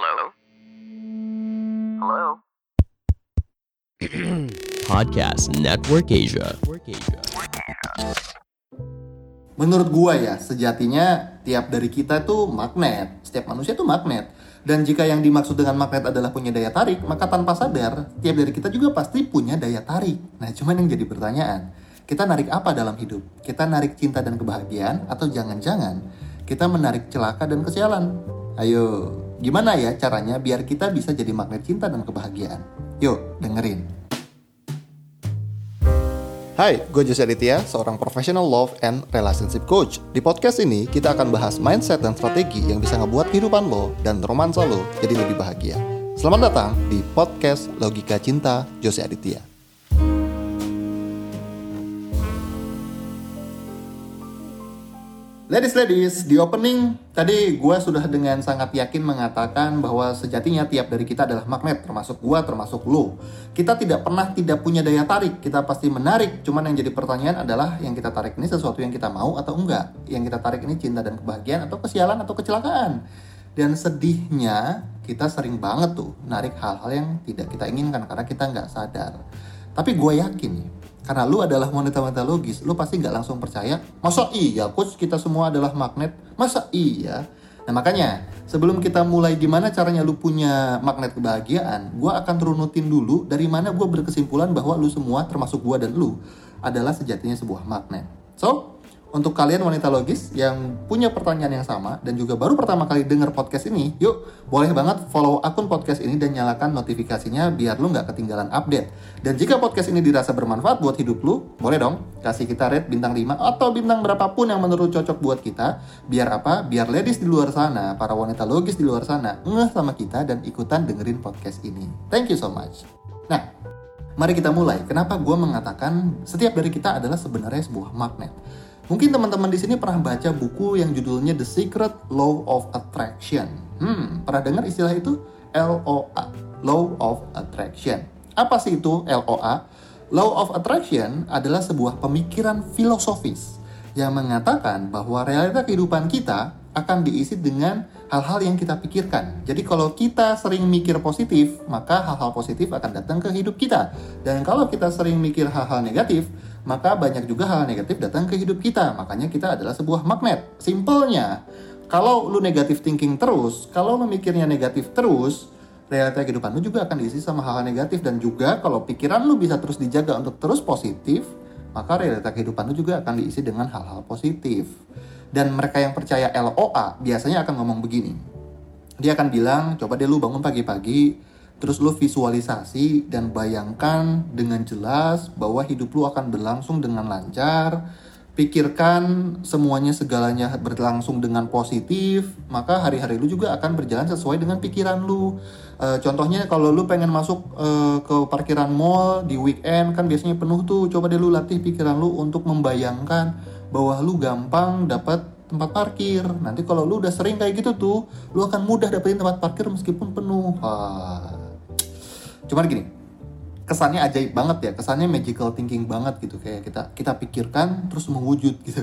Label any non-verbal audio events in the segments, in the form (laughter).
Hello? Hello? (clears throat) Podcast Network Asia. Menurut gua ya, sejatinya tiap dari kita tuh magnet. Setiap manusia tuh magnet. Dan jika yang dimaksud dengan magnet adalah punya daya tarik, maka tanpa sadar, tiap dari kita juga pasti punya daya tarik. Nah, cuman yang jadi pertanyaan, kita narik apa dalam hidup? Kita narik cinta dan kebahagiaan atau jangan-jangan kita menarik celaka dan kesialan? Ayo, gimana ya caranya biar kita bisa jadi magnet cinta dan kebahagiaan? Yuk, dengerin. Hai, gue Jose Aditya, seorang professional love and relationship coach. Di podcast ini, kita akan bahas mindset dan strategi yang bisa ngebuat kehidupan lo dan romansa lo jadi lebih bahagia. Selamat datang di podcast Logika Cinta Jose Aditya. Ladies, ladies, di opening tadi gue sudah dengan sangat yakin mengatakan bahwa sejatinya tiap dari kita adalah magnet, termasuk gue, termasuk lo. Kita tidak pernah tidak punya daya tarik, kita pasti menarik. Cuman yang jadi pertanyaan adalah yang kita tarik ini sesuatu yang kita mau atau enggak. Yang kita tarik ini cinta dan kebahagiaan atau kesialan atau kecelakaan. Dan sedihnya kita sering banget tuh narik hal-hal yang tidak kita inginkan karena kita nggak sadar. Tapi gue yakin karena lu adalah wanita-wanita logis, lu pasti nggak langsung percaya, masa iya coach kita semua adalah magnet, masa iya? Nah makanya, sebelum kita mulai gimana caranya lu punya magnet kebahagiaan, gue akan turunutin dulu dari mana gue berkesimpulan bahwa lu semua, termasuk gue dan lu, adalah sejatinya sebuah magnet. So, untuk kalian wanita logis yang punya pertanyaan yang sama dan juga baru pertama kali dengar podcast ini, yuk boleh banget follow akun podcast ini dan nyalakan notifikasinya biar lu nggak ketinggalan update. Dan jika podcast ini dirasa bermanfaat buat hidup lu, boleh dong kasih kita rate bintang 5 atau bintang berapapun yang menurut cocok buat kita. Biar apa? Biar ladies di luar sana, para wanita logis di luar sana, ngeh sama kita dan ikutan dengerin podcast ini. Thank you so much. Nah, mari kita mulai. Kenapa gue mengatakan setiap dari kita adalah sebenarnya sebuah magnet? Mungkin teman-teman di sini pernah baca buku yang judulnya The Secret Law of Attraction. Hmm, pernah dengar istilah itu? LOA, Law of Attraction. Apa sih itu LOA? Law of Attraction adalah sebuah pemikiran filosofis yang mengatakan bahwa realita kehidupan kita akan diisi dengan hal-hal yang kita pikirkan. Jadi kalau kita sering mikir positif, maka hal-hal positif akan datang ke hidup kita. Dan kalau kita sering mikir hal-hal negatif, maka banyak juga hal negatif datang ke hidup kita. Makanya kita adalah sebuah magnet. Simpelnya, kalau lu negatif thinking terus, kalau lu mikirnya negatif terus, realita kehidupan lu juga akan diisi sama hal-hal negatif dan juga kalau pikiran lu bisa terus dijaga untuk terus positif, maka realita kehidupan lu juga akan diisi dengan hal-hal positif. Dan mereka yang percaya LOA biasanya akan ngomong begini. Dia akan bilang, coba deh lu bangun pagi-pagi, terus lu visualisasi dan bayangkan dengan jelas bahwa hidup lu akan berlangsung dengan lancar, pikirkan semuanya segalanya berlangsung dengan positif, maka hari-hari lu juga akan berjalan sesuai dengan pikiran lu. E, contohnya kalau lu pengen masuk e, ke parkiran mall di weekend kan biasanya penuh tuh, coba deh lu latih pikiran lu untuk membayangkan bahwa lu gampang dapat tempat parkir. Nanti kalau lu udah sering kayak gitu tuh, lu akan mudah dapetin tempat parkir meskipun penuh. Wah. Cuman gini, kesannya ajaib banget ya, kesannya magical thinking banget gitu kayak kita kita pikirkan terus mewujud gitu.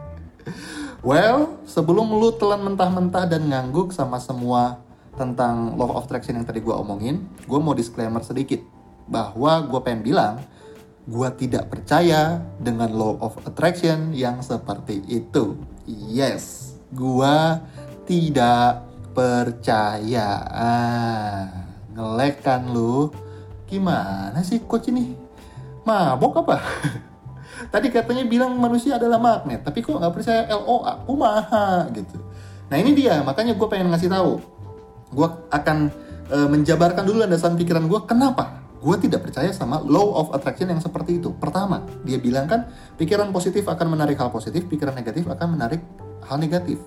(laughs) well, sebelum lu telan mentah-mentah dan ngangguk sama semua tentang law of attraction yang tadi gue omongin, gue mau disclaimer sedikit bahwa gue pengen bilang gue tidak percaya dengan law of attraction yang seperti itu. Yes, gue tidak percaya. Ah, ngelek kan lu? Gimana sih coach ini? Mabok apa? (laughs) Tadi katanya bilang manusia adalah magnet, tapi kok nggak percaya LOA? Kumaha gitu. Nah ini dia, makanya gue pengen ngasih tahu. Gue akan e, menjabarkan dulu landasan pikiran gue kenapa gue tidak percaya sama law of attraction yang seperti itu. Pertama, dia bilang kan pikiran positif akan menarik hal positif, pikiran negatif akan menarik hal negatif.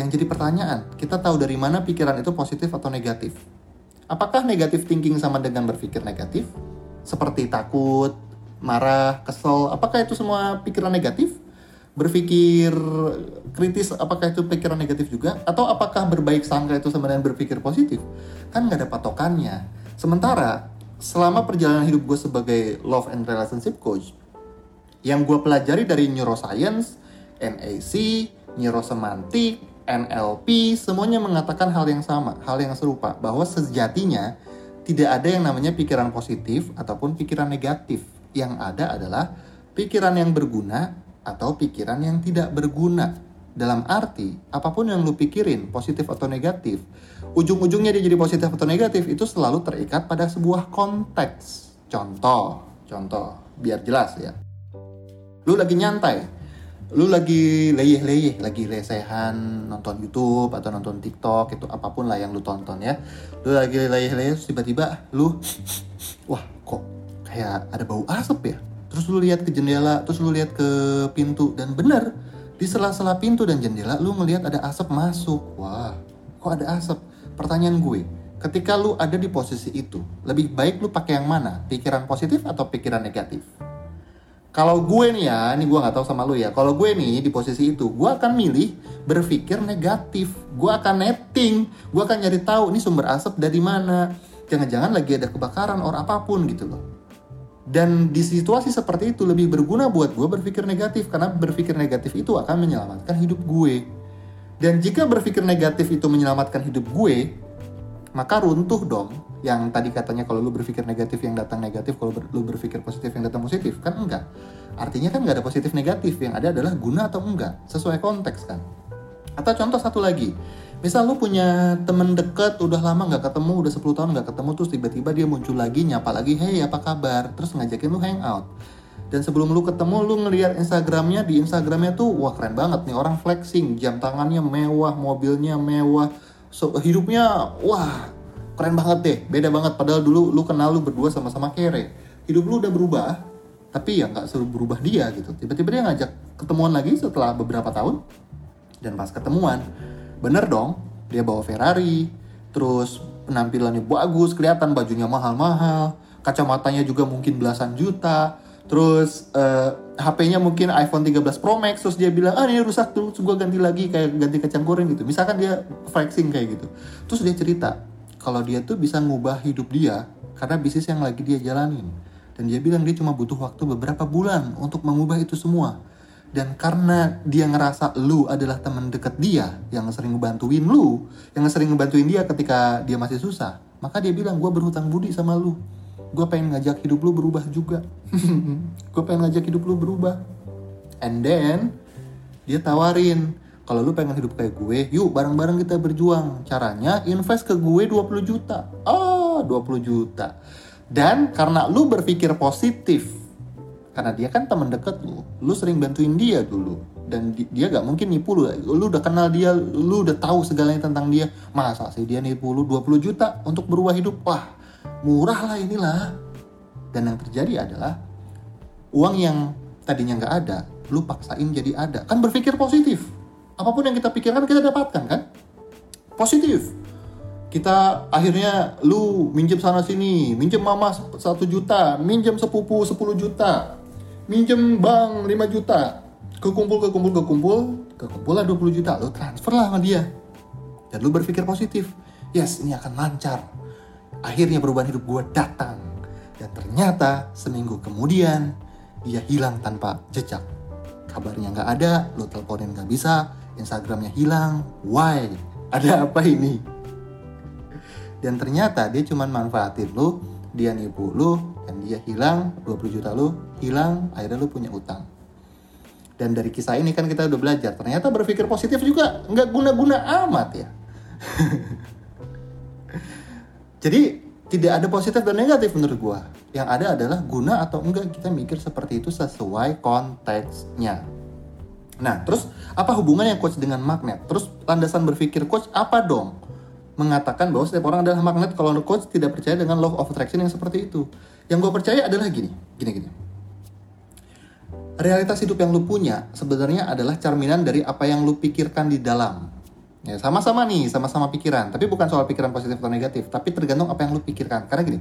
Yang jadi pertanyaan, kita tahu dari mana pikiran itu positif atau negatif? Apakah negatif thinking sama dengan berpikir negatif? Seperti takut, marah, kesel, apakah itu semua pikiran negatif? Berpikir kritis, apakah itu pikiran negatif juga? Atau apakah berbaik sangka itu sama dengan berpikir positif? Kan nggak ada patokannya. Sementara selama perjalanan hidup gue sebagai love and relationship coach, yang gue pelajari dari neuroscience, NAC, neurosemantik, NLP, semuanya mengatakan hal yang sama, hal yang serupa, bahwa sejatinya tidak ada yang namanya pikiran positif ataupun pikiran negatif. Yang ada adalah pikiran yang berguna atau pikiran yang tidak berguna. Dalam arti, apa pun yang lu pikirin, positif atau negatif, ujung-ujungnya dia jadi positif atau negatif itu selalu terikat pada sebuah konteks. Contoh, contoh, biar jelas ya. Lu lagi nyantai, lu lagi leyeh-leyeh, lagi lesehan nonton YouTube atau nonton TikTok itu apa pun lah yang lu tonton ya. Lu lagi leyeh-leyeh tiba-tiba lu (sniffs) wah kok kayak ada bau asap ya. Terus lu lihat ke jendela, terus lu lihat ke pintu dan bener di sela-sela pintu dan jendela lu ngelihat ada asap masuk. Wah, kok ada asap? Pertanyaan gue, ketika lu ada di posisi itu, lebih baik lu pakai yang mana? Pikiran positif atau pikiran negatif? Kalau gue nih ya, ini gue nggak tahu sama lu ya. Kalau gue nih di posisi itu, gue akan milih berpikir negatif. Gue akan netting, gue akan nyari tahu ini sumber asap dari mana. Jangan-jangan lagi ada kebakaran or apa pun gitu loh. Dan di situasi seperti itu lebih berguna buat gue berpikir negatif karena berpikir negatif itu akan menyelamatkan hidup gue. Dan jika berpikir negatif itu menyelamatkan hidup gue, maka runtuh dong. Yang tadi katanya kalau lu berpikir negatif yang datang negatif kalau ber, lu berpikir positif yang datang positif kan enggak. Artinya kan nggak ada positif negatif. Yang ada adalah guna atau enggak. Sesuai konteks kan. Atau contoh satu lagi. Misal lu punya temen deket udah lama nggak ketemu udah 10 tahun nggak ketemu terus tiba-tiba dia muncul lagi nyapa lagi hey apa kabar? Terus ngajakin lu hangout. Dan sebelum lu ketemu lu ngeliat Instagramnya di Instagramnya tuh wah keren banget nih orang flexing. Jam tangannya mewah mobilnya mewah so, hidupnya wah keren banget deh. Beda banget. Padahal dulu lu kenal lu berdua sama-sama kere. Hidup lu udah berubah tapi ya nggak selalu berubah dia gitu. Tiba-tiba dia ngajak ketemuan lagi setelah beberapa tahun dan pas ketemuan bener dong dia bawa Ferrari terus penampilannya bagus kelihatan bajunya mahal-mahal kacamatanya juga mungkin belasan juta terus uh, HP-nya mungkin iPhone 13 Pro Max terus dia bilang ah ini rusak tuh gue ganti lagi kayak ganti kacang goreng gitu misalkan dia flexing kayak gitu terus dia cerita kalau dia tuh bisa ngubah hidup dia karena bisnis yang lagi dia jalanin. Dan dia bilang dia cuma butuh waktu beberapa bulan untuk mengubah itu semua. Dan karena dia ngerasa lu adalah teman dekat dia yang sering ngebantuin lu, yang sering ngebantuin dia ketika dia masih susah, maka dia bilang gue berhutang budi sama lu. Gue pengen ngajak hidup lu berubah juga. (laughs) gue pengen ngajak hidup lu berubah. And then dia tawarin, kalau lu pengen hidup kayak gue, yuk bareng-bareng kita berjuang. Caranya invest ke gue 20 juta. Oh, 20 juta. Dan karena lu berpikir positif, karena dia kan teman deket lu, lu sering bantuin dia dulu. Dan dia gak mungkin nipu lu. Lu udah kenal dia, lu udah tahu segalanya tentang dia. Masa sih dia nipu lu 20 juta untuk berubah hidup? Wah, murah lah inilah. Dan yang terjadi adalah uang yang tadinya nggak ada, lu paksain jadi ada. Kan berpikir positif. Apa pun yang kita pikirkan kita dapatkan kan? Positif. Kita akhirnya lu minjem sana sini minjem mama satu juta minjem sepupu 10 juta minjem bank 5 juta. Kekumpul kekumpul kekumpul kekumpul lah 20 juta. Lu transfer lah sama dia. Dan lu berpikir positif. Yes ini akan lancar akhirnya perubahan hidup gue datang dan ternyata seminggu kemudian dia hilang tanpa jejak kabarnya nggak ada lu teleponin nggak bisa Instagramnya hilang. Why? Ada apa ini? Dan ternyata dia cuma manfaatin lu, dia nipu lu, dan dia hilang, 20 juta lu hilang, akhirnya lu punya utang. Dan dari kisah ini kan kita udah belajar, ternyata berpikir positif juga nggak guna-guna amat ya. (laughs) Jadi tidak ada positif dan negatif menurut gua. Yang ada adalah guna atau enggak kita mikir seperti itu sesuai konteksnya. Nah, terus apa hubungannya coach dengan magnet? Terus landasan berpikir coach apa dong? Mengatakan bahwa setiap orang adalah magnet kalau coach tidak percaya dengan law of attraction yang seperti itu. Yang gue percaya adalah gini, gini gini. Realitas hidup yang lu punya sebenarnya adalah cerminan dari apa yang lu pikirkan di dalam. Ya, sama-sama nih, sama-sama pikiran. Tapi bukan soal pikiran positif atau negatif, tapi tergantung apa yang lu pikirkan. Karena gini,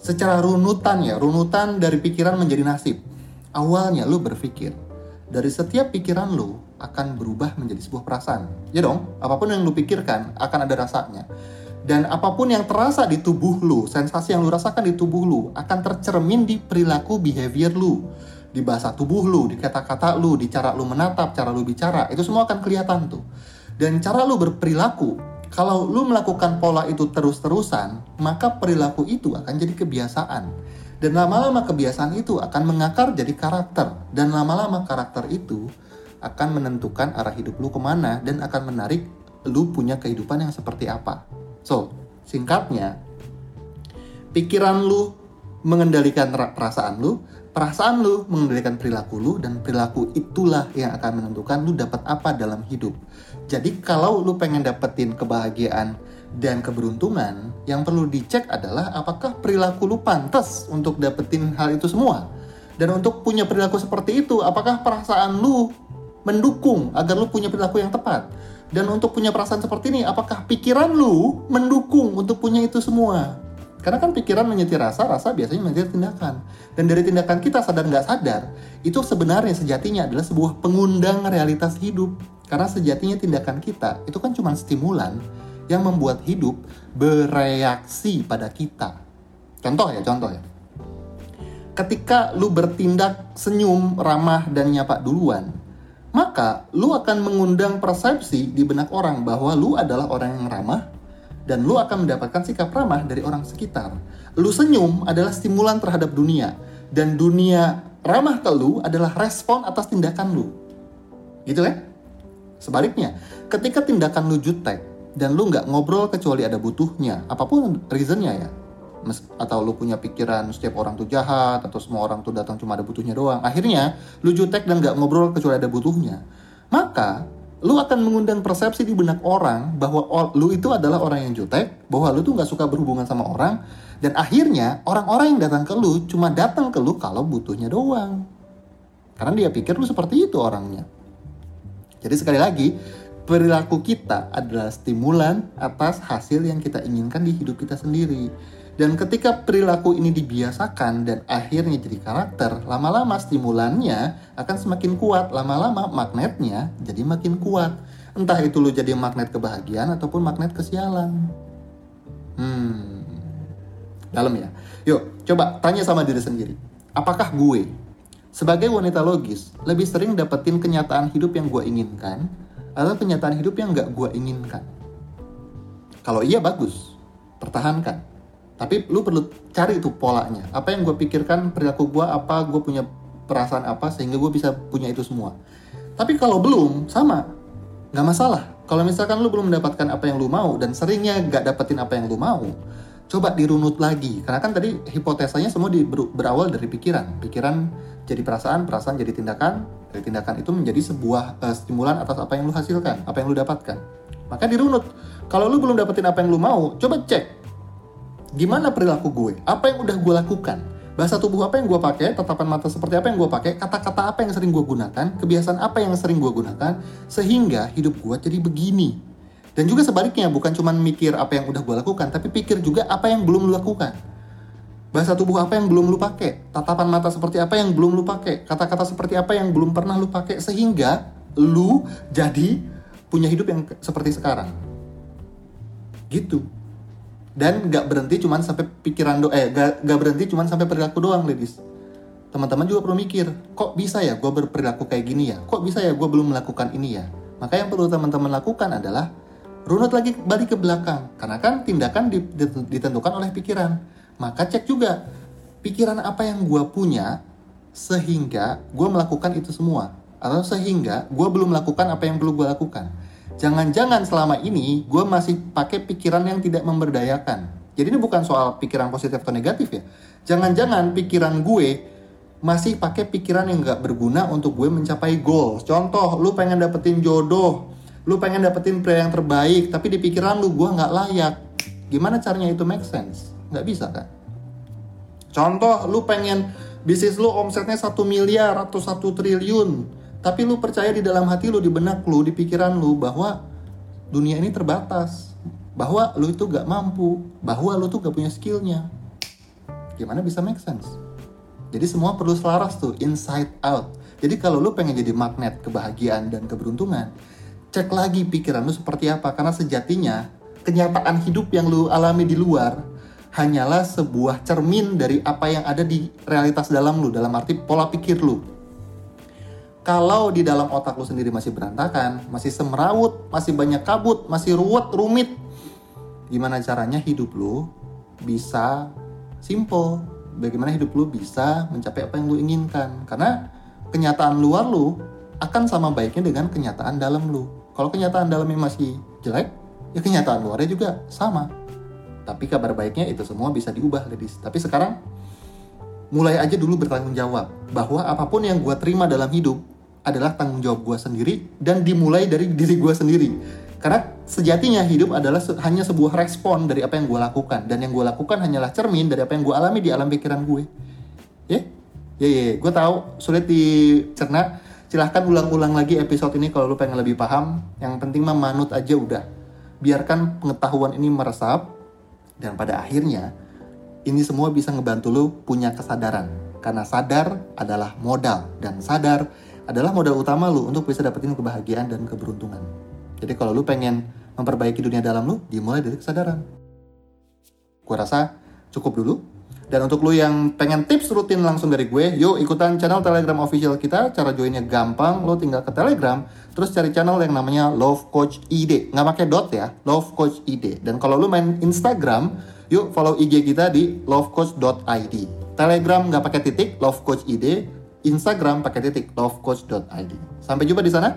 secara runutan ya, runutan dari pikiran menjadi nasib. Awalnya lu berpikir, dari setiap pikiran lu akan berubah menjadi sebuah perasaan. Ya dong, apa pun yang lu pikirkan akan ada rasanya. Dan apa pun yang terasa di tubuh lu, sensasi yang lu rasakan di tubuh lu akan tercermin di perilaku behavior lu, di bahasa tubuh lu, di kata-kata lu, di cara lu menatap, cara lu bicara, itu semua akan kelihatan tuh. Dan cara lu berperilaku, kalau lu melakukan pola itu terus-terusan, maka perilaku itu akan jadi kebiasaan. Dan lama-lama kebiasaan itu akan mengakar jadi karakter. Dan lama-lama karakter itu akan menentukan arah hidup lu ke mana dan akan menarik lu punya kehidupan yang seperti apa. So, singkatnya, pikiran lu mengendalikan perasaan lu, perasaan lu mengendalikan perilaku lu, dan perilaku itulah yang akan menentukan lu dapat apa dalam hidup. Jadi kalau lu pengen dapetin kebahagiaan dan keberuntungan, yang perlu dicek adalah apakah perilaku lu pantas untuk dapetin hal itu semua. Dan untuk punya perilaku seperti itu, apakah perasaan lu mendukung agar lu punya perilaku yang tepat? Dan untuk punya perasaan seperti ini, apakah pikiran lu mendukung untuk punya itu semua? Karena kan pikiran menyetir rasa, rasa biasanya menyetir tindakan. Dan dari tindakan kita sadar nggak sadar, itu sebenarnya sejatinya adalah sebuah pengundang realitas hidup. Karena sejatinya tindakan kita itu kan cuma stimulan yang membuat hidup bereaksi pada kita. Contoh ya, contoh ya. Ketika lu bertindak senyum, ramah, dan nyapa duluan, maka lu akan mengundang persepsi di benak orang bahwa lu adalah orang yang ramah, dan lu akan mendapatkan sikap ramah dari orang sekitar. Lu senyum adalah stimulan terhadap dunia dan dunia ramah ke lu adalah respon atas tindakan lu. Gitu kan? Sebaliknya, ketika tindakan lu jutek dan lu nggak ngobrol kecuali ada butuhnya, apa pun reasonnya ya, atau lu punya pikiran setiap orang tuh jahat atau semua orang tuh datang cuma ada butuhnya doang, akhirnya lu jutek dan nggak ngobrol kecuali ada butuhnya, maka lu akan mengundang persepsi di benak orang bahwa lu itu adalah orang yang jutek, bahwa lu tuh nggak suka berhubungan sama orang, dan akhirnya orang-orang yang datang ke lu cuma datang ke lu kalau butuhnya doang. Karena dia pikir lu seperti itu orangnya. Jadi sekali lagi, perilaku kita adalah stimulan atas hasil yang kita inginkan di hidup kita sendiri. Dan ketika perilaku ini dibiasakan dan akhirnya jadi karakter, lama-lama stimulannya akan semakin kuat, lama-lama magnetnya jadi makin kuat. Entah itu lu jadi magnet kebahagiaan ataupun magnet kesialan. Hmm, dalam ya. Yuk, coba tanya sama diri sendiri. Apakah gue sebagai wanita logis lebih sering dapetin kenyataan hidup yang gue inginkan atau kenyataan hidup yang gak gue inginkan? Kalau iya bagus, pertahankan. Tapi lu perlu cari itu polanya. Apa yang gue pikirkan perilaku gue apa gue punya perasaan apa sehingga gue bisa punya itu semua. Tapi kalau belum sama. Nggak masalah. Kalau misalkan lu belum mendapatkan apa yang lu mau dan seringnya gak dapetin apa yang lu mau coba dirunut lagi. Karena kan tadi hipotesanya semua di, ber, berawal dari pikiran. Pikiran jadi perasaan perasaan jadi tindakan dari tindakan itu menjadi sebuah uh, stimulan atas apa yang lu hasilkan apa yang lu dapatkan. Maka dirunut kalau lu belum dapetin apa yang lu mau coba cek gimana perilaku gue, apa yang udah gue lakukan, bahasa tubuh apa yang gue pakai, tatapan mata seperti apa yang gue pakai, kata-kata apa yang sering gue gunakan, kebiasaan apa yang sering gue gunakan, sehingga hidup gue jadi begini. Dan juga sebaliknya, bukan cuma mikir apa yang udah gue lakukan, tapi pikir juga apa yang belum lu lakukan. Bahasa tubuh apa yang belum lu pakai, tatapan mata seperti apa yang belum lu pakai, kata-kata seperti apa yang belum pernah lu pakai, sehingga lu jadi punya hidup yang seperti sekarang. Gitu. Dan nggak berhenti cuman sampai pikiran do eh gak, gak berhenti cuman sampai perilaku doang ladies. Teman-teman juga perlu mikir kok bisa ya gue berperilaku kayak gini ya? Kok bisa ya gue belum melakukan ini ya? Maka yang perlu teman-teman lakukan adalah runut lagi balik ke belakang. Karena kan tindakan ditentukan oleh pikiran maka cek juga pikiran apa yang gue punya sehingga gue melakukan itu semua atau sehingga gue belum melakukan apa yang perlu gue lakukan Jangan-jangan selama ini gue masih pakai pikiran yang tidak memberdayakan. Jadi ini bukan soal pikiran positif atau negatif ya. Jangan-jangan pikiran gue masih pakai pikiran yang gak berguna untuk gue mencapai goal. Contoh, lu pengen dapetin jodoh, lu pengen dapetin pria yang terbaik, tapi di pikiran lu gue gak layak. Gimana caranya itu make sense? Gak bisa kan? Contoh, lu pengen bisnis lu omsetnya satu miliar atau satu triliun, tapi lu percaya di dalam hati lu, di benak lu, di pikiran lu bahwa dunia ini terbatas. Bahwa lu itu gak mampu. Bahwa lu tuh gak punya skillnya. Gimana bisa make sense? Jadi semua perlu selaras tuh, inside out. Jadi kalau lu pengen jadi magnet kebahagiaan dan keberuntungan, cek lagi pikiran lu seperti apa. Karena sejatinya, kenyataan hidup yang lu alami di luar hanyalah sebuah cermin dari apa yang ada di realitas dalam lu, dalam arti pola pikir lu Kalau di dalam otak lu sendiri masih berantakan, masih semrawut, masih banyak kabut, masih ruwet, rumit, gimana caranya hidup lu bisa simple? Bagaimana hidup lu bisa mencapai apa yang lu inginkan? Karena kenyataan luar lu akan sama baiknya dengan kenyataan dalam lu. Kalau kenyataan dalamnya masih jelek, ya kenyataan luarnya juga sama. Tapi kabar baiknya itu semua bisa diubah, ladies. Tapi sekarang mulai aja dulu bertanggung jawab bahwa apa pun yang gue terima dalam hidup adalah tanggung jawab gue sendiri dan dimulai dari diri gue sendiri. Karena sejatinya hidup adalah hanya sebuah respon dari apa yang gue lakukan dan yang gue lakukan hanyalah cermin dari apa yang gue alami di alam pikiran gue. Ya, ya, ya, gue tahu sulit dicerna. Silahkan ulang-ulang lagi episode ini kalau lu pengen lebih paham. Yang penting mah manut aja udah. Biarkan pengetahuan ini meresap dan pada akhirnya ini semua bisa ngebantu lu punya kesadaran. Karena sadar adalah modal dan sadar adalah modal utama lu untuk bisa dapetin kebahagiaan dan keberuntungan. Jadi kalau lu pengen memperbaiki dunia dalam lu, dimulai dari kesadaran. Gue rasa cukup dulu. Dan untuk lu yang pengen tips rutin langsung dari gue, yuk ikutan channel Telegram official kita. Cara joinnya gampang, lu tinggal ke Telegram, terus cari channel yang namanya Love Coach ID. Nggak pakai dot ya, Love Coach ID. Dan kalau lu main Instagram, yuk follow IG kita di lovecoach.id. Telegram nggak pakai titik, Love Coach ID. Instagram pakai titik lovecoach.id. Sampai jumpa di sana.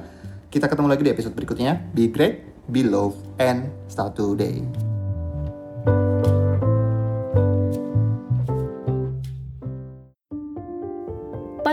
Kita ketemu lagi di episode berikutnya. Be great, be love, and start today.